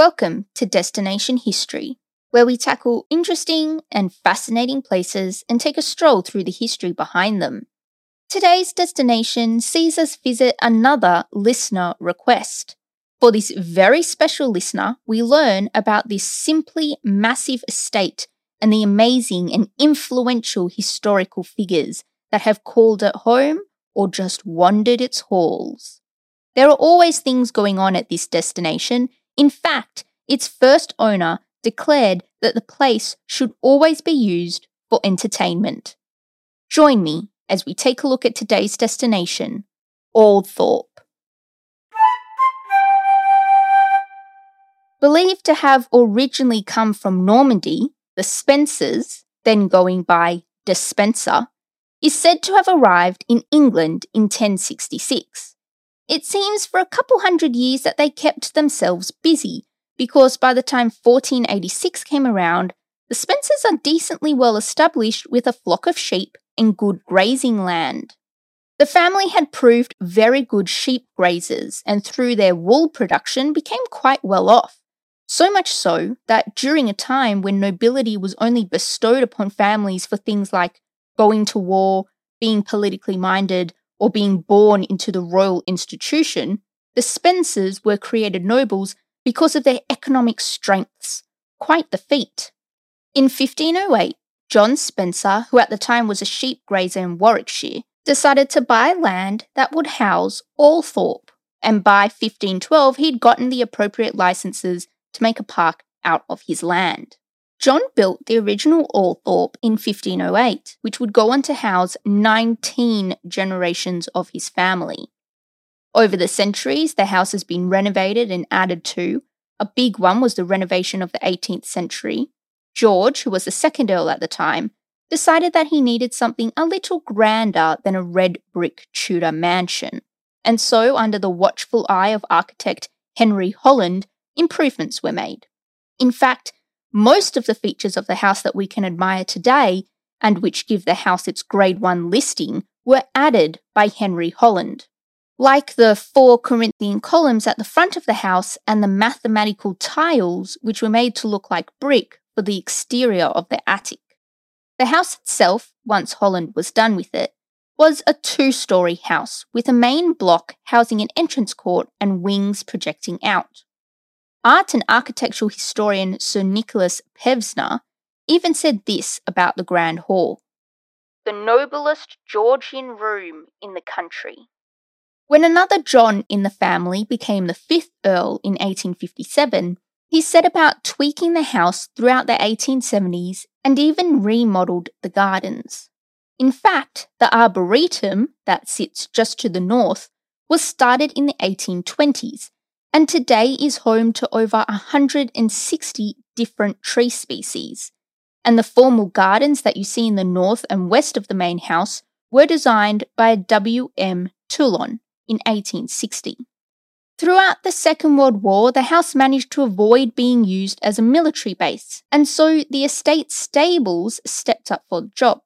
Welcome to Destination History, where we tackle interesting and fascinating places and take a stroll through the history behind them. Today's destination sees us visit another listener request. For this very special listener, we learn about this simply massive estate and the amazing and influential historical figures that have called it home or just wandered its halls. There are always things going on at this destination. In fact, its first owner declared that the place should always be used for entertainment. Join me as we take a look at today's destination, Althorp. Believed to have originally come from Normandy, the Spencers, then going by Despenser, is said to have arrived in England in 1066. It seems for a couple hundred years that they kept themselves busy, because by the time 1486 came around, the Spencers are decently well established with a flock of sheep and good grazing land. The family had proved very good sheep grazers and through their wool production became quite well off. So much so that during a time when nobility was only bestowed upon families for things like going to war, being politically minded, or being born into the royal institution, the Spencers were created nobles because of their economic strengths. Quite the feat. In 1508, John Spencer, who at the time was a sheep grazer in Warwickshire, decided to buy land that would house Althorp, and by 1512 he'd gotten the appropriate licenses to make a park out of his land. John built the original Althorp in 1508, which would go on to house 19 generations of his family. Over the centuries, the house has been renovated and added to. A big one was the renovation of the 18th century. George, who was the second Earl at the time, decided that he needed something a little grander than a red brick Tudor mansion. And so, under the watchful eye of architect Henry Holland, improvements were made. In fact, most of the features of the house that we can admire today, and which give the house its Grade 1 listing, were added by Henry Holland. Like the four Corinthian columns at the front of the house and the mathematical tiles, which were made to look like brick for the exterior of the attic. The house itself, once Holland was done with it, was a two story house with a main block housing an entrance court and wings projecting out. Art and architectural historian Sir Nicholas Pevsner even said this about the Grand Hall the noblest Georgian room in the country. When another John in the family became the fifth Earl in 1857, he set about tweaking the house throughout the 1870s and even remodelled the gardens. In fact, the Arboretum, that sits just to the north, was started in the 1820s and today is home to over 160 different tree species. And the formal gardens that you see in the north and west of the main house were designed by W.M. Teulon in 1860. Throughout the Second World War, the house managed to avoid being used as a military base, and so the estate stables stepped up for the job.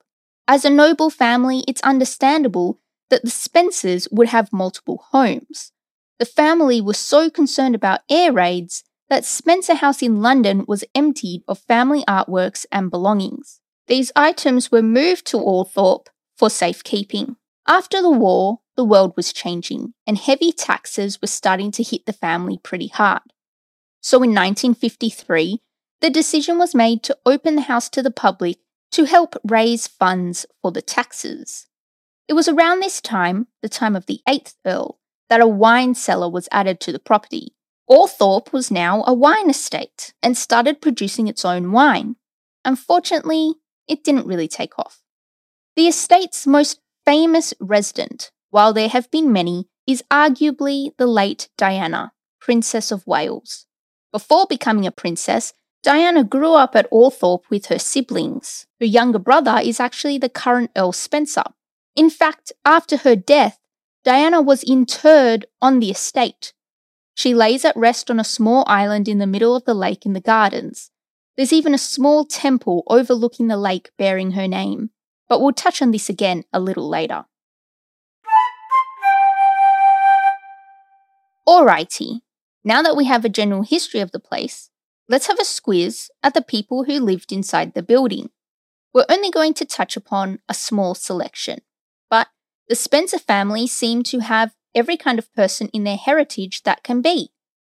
As a noble family, it's understandable that the Spencers would have multiple homes. The family was so concerned about air raids that Spencer House in London was emptied of family artworks and belongings. These items were moved to Althorp for safekeeping. After the war, the world was changing, and heavy taxes were starting to hit the family pretty hard. So in 1953, the decision was made to open the house to the public to help raise funds for the taxes. It was around this time, the time of the 8th Earl, that a wine cellar was added to the property. Althorp was now a wine estate and started producing its own wine. Unfortunately, it didn't really take off. The estate's most famous resident, while there have been many, is arguably the late Diana, Princess of Wales. Before becoming a princess, Diana grew up at Althorp with her siblings. Her younger brother is actually the current Earl Spencer. In fact, after her death, Diana was interred on the estate. She lays at rest on a small island in the middle of the lake in the gardens. There's even a small temple overlooking the lake bearing her name, but we'll touch on this again a little later. Alrighty, Now that we have a general history of the place, let's have a squiz at the people who lived inside the building. We're only going to touch upon a small selection, the Spencer family seem to have every kind of person in their heritage that can be.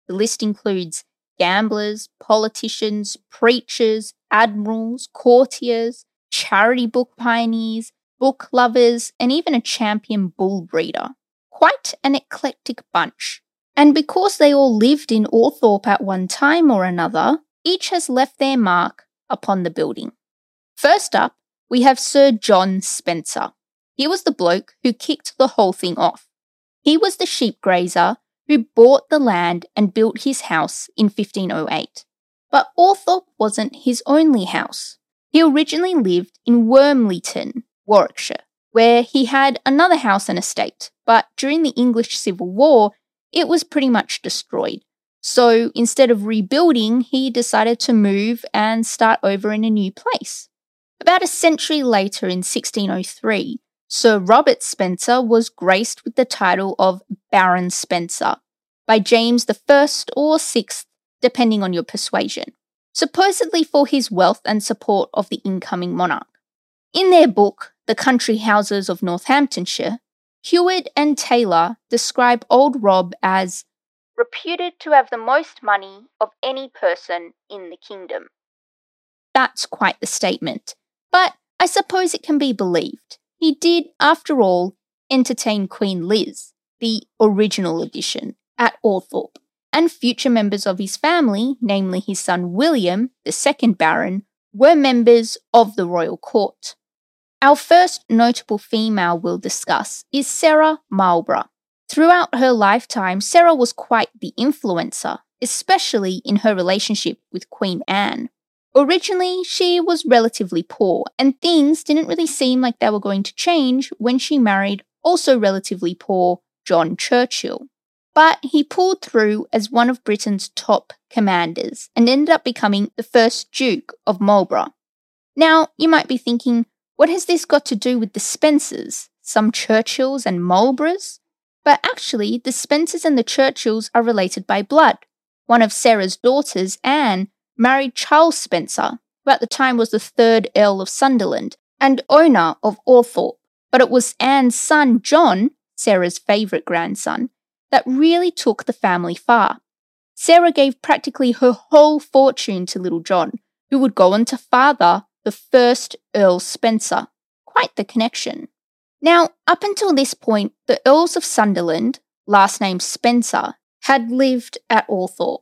The list includes gamblers, politicians, preachers, admirals, courtiers, charity book pioneers, book lovers, and even a champion bull breeder. Quite an eclectic bunch. And because they all lived in Althorp at one time or another, each has left their mark upon the building. First up, we have Sir John Spencer. He was the bloke who kicked the whole thing off. He was the sheep grazer who bought the land and built his house in 1508. But Althorp wasn't his only house. He originally lived in Wormleighton, Warwickshire, where he had another house and estate, but during the English Civil War, it was pretty much destroyed. So instead of rebuilding, he decided to move and start over in a new place. About a century later, in 1603, Sir Robert Spencer was graced with the title of Baron Spencer by James I or VI, depending on your persuasion, supposedly for his wealth and support of the incoming monarch. In their book, The Country Houses of Northamptonshire, Heward and Taylor describe old Rob as reputed to have the most money of any person in the kingdom. That's quite the statement, but I suppose it can be believed. He did, after all, entertain Queen Liz, the original edition, at Althorp, and future members of his family, namely his son William, the second Baron, were members of the royal court. Our first notable female we'll discuss is Sarah Marlborough. Throughout her lifetime, Sarah was quite the influencer, especially in her relationship with Queen Anne. Originally, she was relatively poor, and things didn't really seem like they were going to change when she married also relatively poor John Churchill. But he pulled through as one of Britain's top commanders and ended up becoming the first Duke of Marlborough. Now, you might be thinking, what has this got to do with the Spencers? Some Churchills and Marlboroughs? But actually, the Spencers and the Churchills are related by blood. One of Sarah's daughters, Anne, married Charles Spencer, who at the time was the third Earl of Sunderland and owner of Althorp. But it was Anne's son, John, Sarah's favourite grandson, that really took the family far. Sarah gave practically her whole fortune to little John, who would go on to father the first Earl Spencer. Quite the connection. Now, up until this point, the Earls of Sunderland, last name Spencer, had lived at Althorp.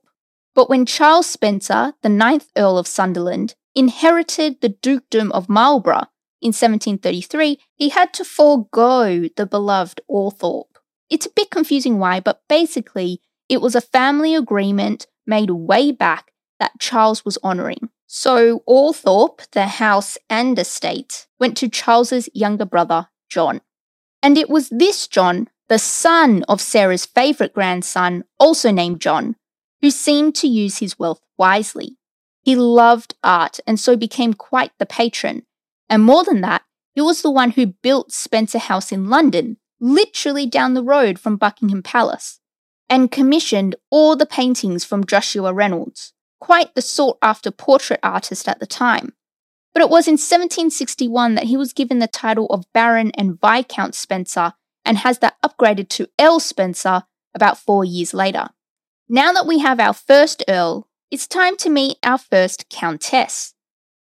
But when Charles Spencer, the ninth Earl of Sunderland, inherited the Dukedom of Marlborough in 1733, he had to forego the beloved Althorp. It's a bit confusing why, but basically, it was a family agreement made way back that Charles was honouring. So Althorp, the house and estate, went to Charles's younger brother, John. And it was this John, the son of Sarah's favourite grandson, also named John, who seemed to use his wealth wisely. He loved art and so became quite the patron. And more than that, he was the one who built Spencer House in London, literally down the road from Buckingham Palace, and commissioned all the paintings from Joshua Reynolds, quite the sought after portrait artist at the time. But it was in 1761 that he was given the title of Baron and Viscount Spencer and has that upgraded to Earl Spencer about four years later. Now that we have our first Earl, it's time to meet our first Countess.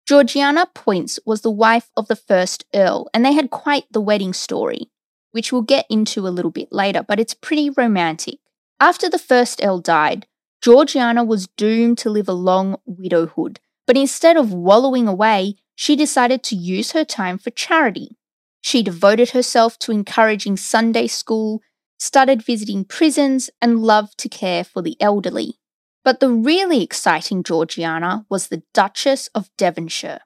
Georgiana Poyntz was the wife of the first Earl, and they had quite the wedding story, which we'll get into a little bit later, but it's pretty romantic. After the first Earl died, Georgiana was doomed to live a long widowhood, but instead of wallowing away, she decided to use her time for charity. She devoted herself to encouraging Sunday school, started visiting prisons, and loved to care for the elderly. But the really exciting Georgiana was the Duchess of Devonshire.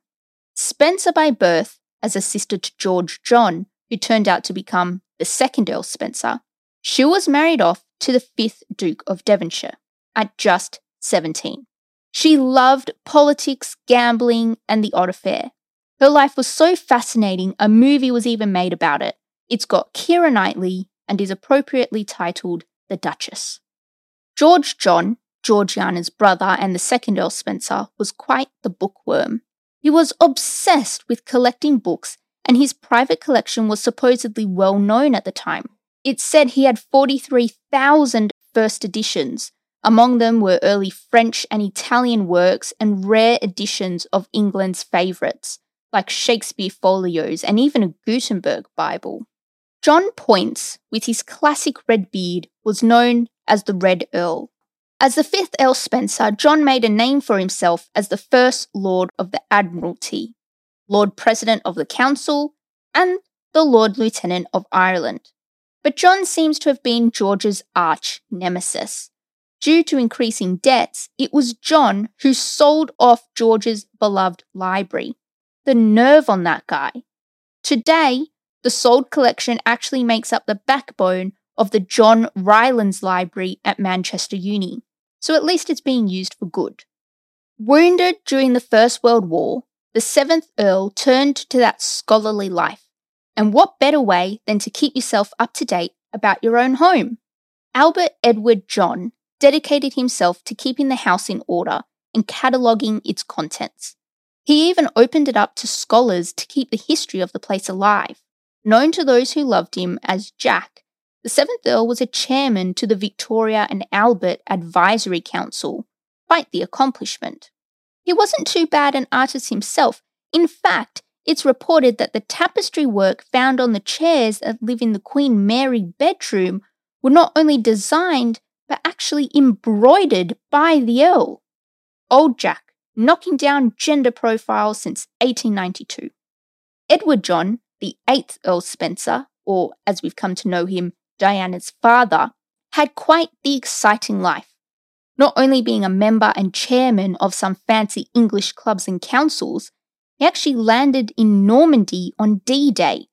Spencer by birth, as a sister to George John, who turned out to become the second Earl Spencer, she was married off to the fifth Duke of Devonshire at just 17. She loved politics, gambling, and the odd affair. Her life was so fascinating, a movie was even made about it. It's got Keira Knightley and is appropriately titled The Duchess. George John, Georgiana's brother and the second Earl Spencer, was quite the bookworm. He was obsessed with collecting books, and his private collection was supposedly well known at the time. It said he had 43,000 first editions. Among them were early French and Italian works and rare editions of England's favourites, like Shakespeare folios and even a Gutenberg Bible. John Poyntz, with his classic red beard, was known as the Red Earl. As the fifth Earl Spencer, John made a name for himself as the first Lord of the Admiralty, Lord President of the Council, and the Lord Lieutenant of Ireland. But John seems to have been George's arch nemesis. Due to increasing debts, it was John who sold off George's beloved library. The nerve on that guy. Today, the sold collection actually makes up the backbone of the John Rylands Library at Manchester Uni, so at least it's being used for good. Wounded during the First World War, the seventh Earl turned to that scholarly life. And what better way than to keep yourself up to date about your own home? Albert Edward John dedicated himself to keeping the house in order and cataloguing its contents. He even opened it up to scholars to keep the history of the place alive. Known to those who loved him as Jack, the seventh Earl was a chairman to the Victoria and Albert Advisory Council. Quite the accomplishment. He wasn't too bad an artist himself. In fact, it's reported that the tapestry work found on the chairs that live in the Queen Mary bedroom were not only designed, but actually embroidered by the Earl. Old Jack, knocking down gender profiles since 1892. Edward John, the eighth Earl Spencer, or as we've come to know him, Diana's father, had quite the exciting life. Not only being a member and chairman of some fancy English clubs and councils, he actually landed in Normandy on D Day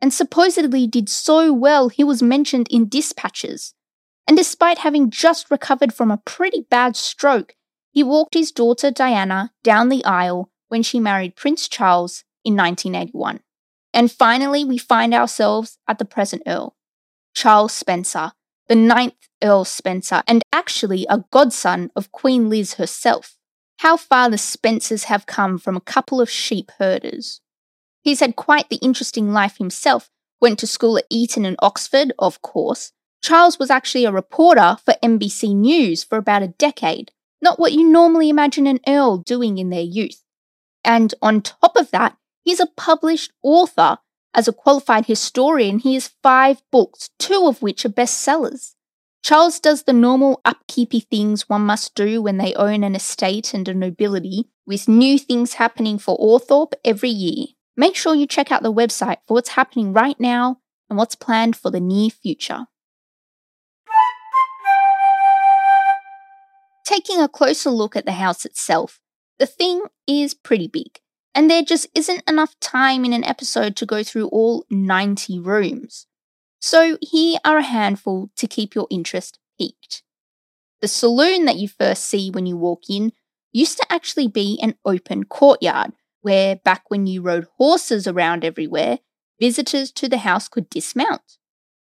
and supposedly did so well he was mentioned in dispatches. And despite having just recovered from a pretty bad stroke, he walked his daughter Diana down the aisle when she married Prince Charles in 1981. And finally, we find ourselves at the present Earl, Charles Spencer, the ninth Earl Spencer, and actually a godson of Queen Liz herself. How far the Spencers have come from a couple of sheep herders. He's had quite the interesting life himself, went to school at Eton and Oxford, of course, Charles was actually a reporter for NBC News for about a decade, not what you normally imagine an Earl doing in their youth. And on top of that, he's a published author. As a qualified historian, he has five books, two of which are bestsellers. Charles does the normal upkeepy things one must do when they own an estate and a nobility, with new things happening for Althorp every year. Make sure you check out the website for what's happening right now and what's planned for the near future. Taking a closer look at the house itself, the thing is pretty big, and there just isn't enough time in an episode to go through all 90 rooms. So here are a handful to keep your interest peaked. The saloon that you first see when you walk in used to actually be an open courtyard where, back when you rode horses around everywhere, visitors to the house could dismount.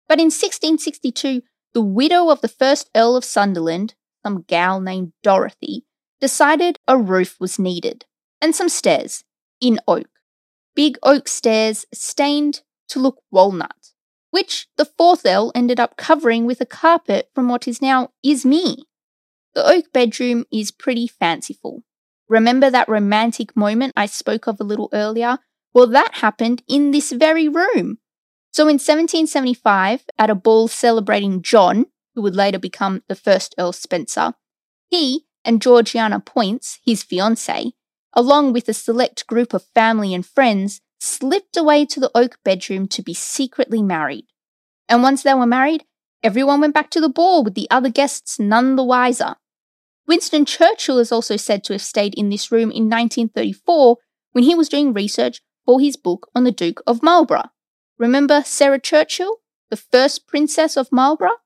But in 1662, the widow of the first Earl of Sunderland, some gal named Dorothy, decided a roof was needed and some stairs in oak. Big oak stairs stained to look walnut, which the fourth Earl ended up covering with a carpet from what is now Izmir. The oak bedroom is pretty fanciful. Remember that romantic moment I spoke of a little earlier? Well, that happened in this very room. So in 1775, at a ball celebrating John, who would later become the first Earl Spencer, he and Georgiana Poyntz, his fiancée, along with a select group of family and friends, slipped away to the oak bedroom to be secretly married. And once they were married, everyone went back to the ball with the other guests none the wiser. Winston Churchill is also said to have stayed in this room in 1934 when he was doing research for his book on the Duke of Marlborough. Remember Sarah Churchill, the first Princess of Marlborough?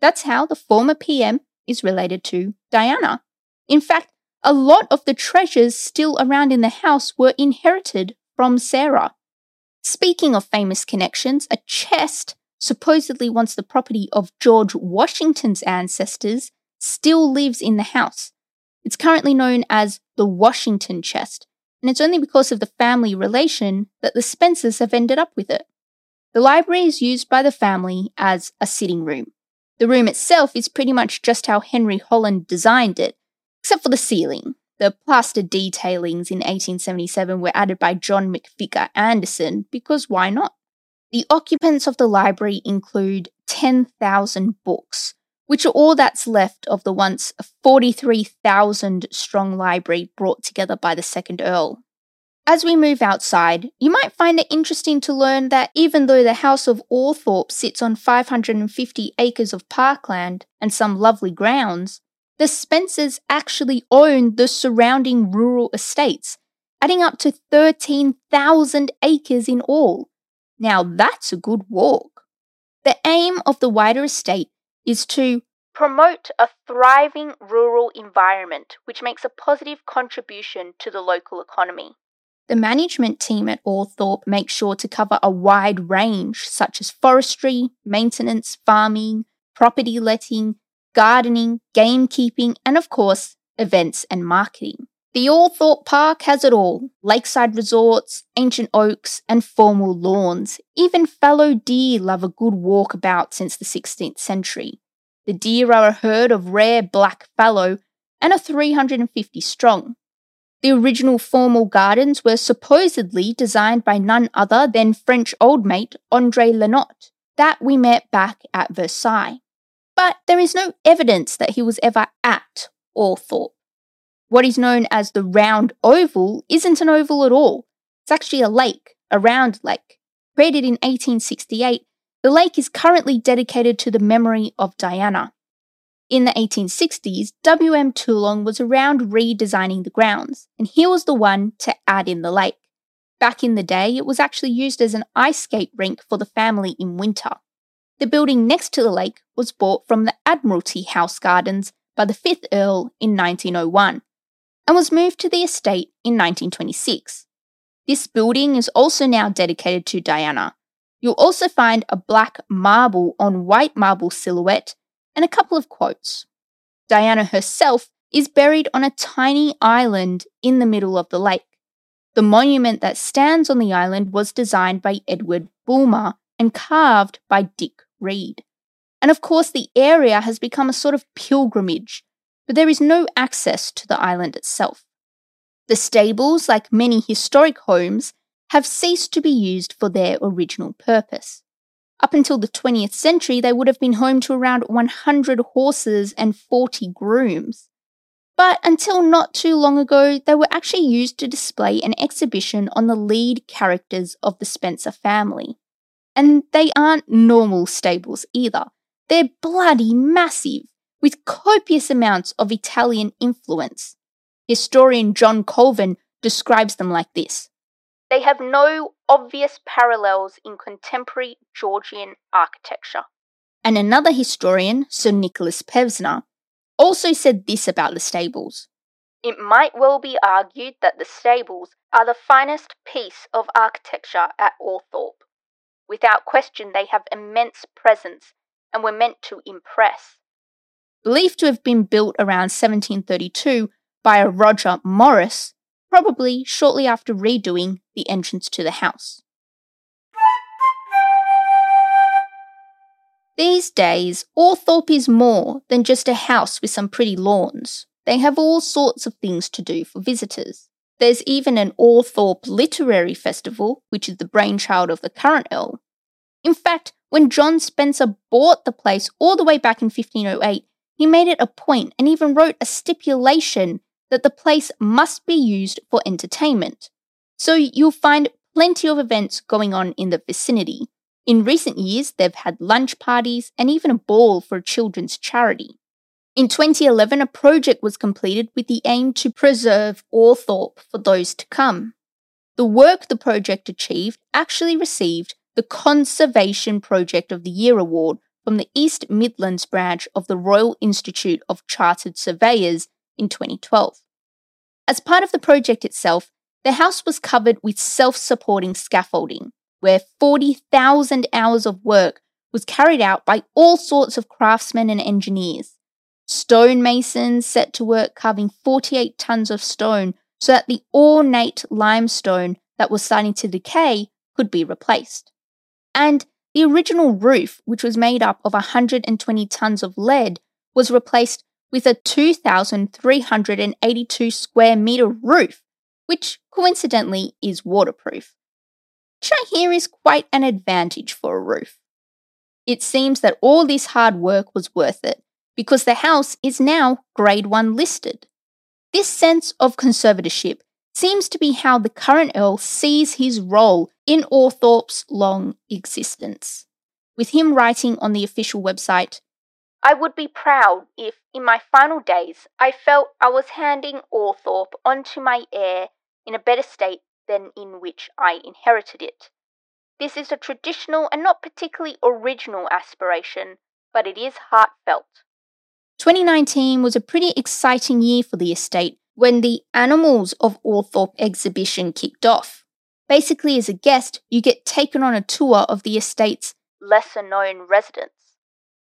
That's how the former PM is related to Diana. In fact, a lot of the treasures still around in the house were inherited from Sarah. Speaking of famous connections, a chest, supposedly once the property of George Washington's ancestors, still lives in the house. It's currently known as the Washington chest, and it's only because of the family relation that the Spencers have ended up with it. The library is used by the family as a sitting room. The room itself is pretty much just how Henry Holland designed it, except for the ceiling. The plaster detailings in 1877 were added by John McVicar Anderson because why not? The occupants of the library include 10,000 books, which are all that's left of the once 43,000 strong library brought together by the second Earl. As we move outside, you might find it interesting to learn that even though the House of Althorp sits on 550 acres of parkland and some lovely grounds, the Spencers actually own the surrounding rural estates, adding up to 13,000 acres in all. Now that's a good walk. The aim of the wider estate is to promote a thriving rural environment which makes a positive contribution to the local economy. The management team at Althorp makes sure to cover a wide range such as forestry, maintenance, farming, property letting, gardening, gamekeeping, and of course, events and marketing. The Althorp Park has it all lakeside resorts, ancient oaks, and formal lawns. Even fallow deer love a good walk about since the 16th century. The deer are a herd of rare black fallow and are 350 strong. The original formal gardens were supposedly designed by none other than French old mate Andre Lenotre, that we met back at Versailles. But there is no evidence that he was ever at Althorp. What is known as the round oval isn't an oval at all. It's actually a lake, a round lake. Created in 1868, the lake is currently dedicated to the memory of Diana. In the 1860s, W.M. Teulon was around redesigning the grounds, and he was the one to add in the lake. Back in the day, it was actually used as an ice skate rink for the family in winter. The building next to the lake was bought from the Admiralty House Gardens by the 5th Earl in 1901 and was moved to the estate in 1926. This building is also now dedicated to Diana. You'll also find a black marble on white marble silhouette and a couple of quotes. Diana herself is buried on a tiny island in the middle of the lake. The monument that stands on the island was designed by Edward Bulmer and carved by Dick Reid. And of course, the area has become a sort of pilgrimage but there is no access to the island itself. The stables, like many historic homes, have ceased to be used for their original purpose. Up until the 20th century, they would have been home to around 100 horses and 40 grooms. But until not too long ago, they were actually used to display an exhibition on the lead characters of the Spencer family. And they aren't normal stables either. They're bloody massive, with copious amounts of Italian influence. Historian John Colvin describes them like this They have no obvious parallels in contemporary Georgian architecture. And another historian, Sir Nicholas Pevsner, also said this about the stables. It might well be argued that the stables are the finest piece of architecture at Althorp. Without question, they have immense presence and were meant to impress believed to have been built around 1732 by a Roger Morris, probably shortly after redoing the entrance to the house. These days, Althorp is more than just a house with some pretty lawns. They have all sorts of things to do for visitors. There's even an Althorp Literary Festival, which is the brainchild of the current Earl. In fact, when John Spencer bought the place all the way back in 1508, he made it a point and even wrote a stipulation that the place must be used for entertainment. So you'll find plenty of events going on in the vicinity. In recent years, they've had lunch parties and even a ball for a children's charity. In 2011, a project was completed with the aim to preserve Althorp for those to come. The work the project achieved actually received the Conservation Project of the Year award from the East Midlands branch of the Royal Institute of Chartered Surveyors in 2012. As part of the project itself, the house was covered with self supporting scaffolding, where 40,000 hours of work was carried out by all sorts of craftsmen and engineers. Stonemasons set to work carving 48 tons of stone so that the ornate limestone that was starting to decay could be replaced. And the original roof, which was made up of 120 tons of lead, was replaced with a 2,382 square metre roof, which coincidentally is waterproof. Which I hear is quite an advantage for a roof. It seems that all this hard work was worth it because the house is now Grade 1 listed. This sense of conservatorship seems to be how the current Earl sees his role in Althorp's long existence. With him writing on the official website, I would be proud if, in my final days, I felt I was handing Althorp on to my heir in a better state than in which I inherited it. This is a traditional and not particularly original aspiration, but it is heartfelt. 2019 was a pretty exciting year for the estate when the Animals of Althorp exhibition kicked off. Basically, as a guest, you get taken on a tour of the estate's lesser known residents.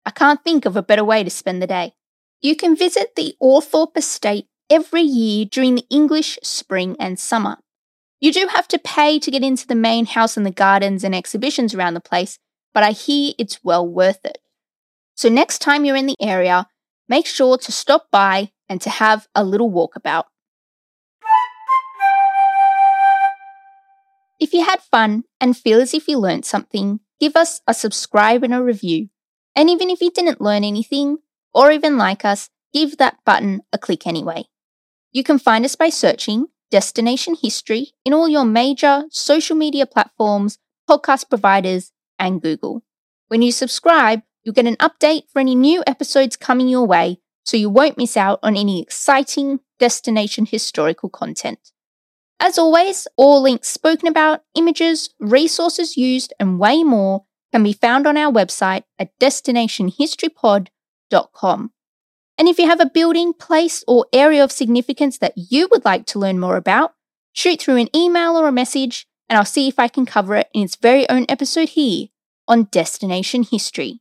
I can't think of a better way to spend the day. You can visit the Althorp estate every year during the English spring and summer. You do have to pay to get into the main house and the gardens and exhibitions around the place, but I hear it's well worth it. So next time you're in the area, make sure to stop by and to have a little walkabout. If you had fun and feel as if you learned something, give us a subscribe and a review. And even if you didn't learn anything, or even like us, give that button a click anyway. You can find us by searching Destination History in all your major social media platforms, podcast providers, and Google. When you subscribe, you'll get an update for any new episodes coming your way so you won't miss out on any exciting destination historical content. As always, all links spoken about, images, resources used, and way more can be found on our website at destinationhistorypod.com. And if you have a building, place, or area of significance that you would like to learn more about, shoot through an email or a message, and I'll see if I can cover it in its very own episode here on Destination History.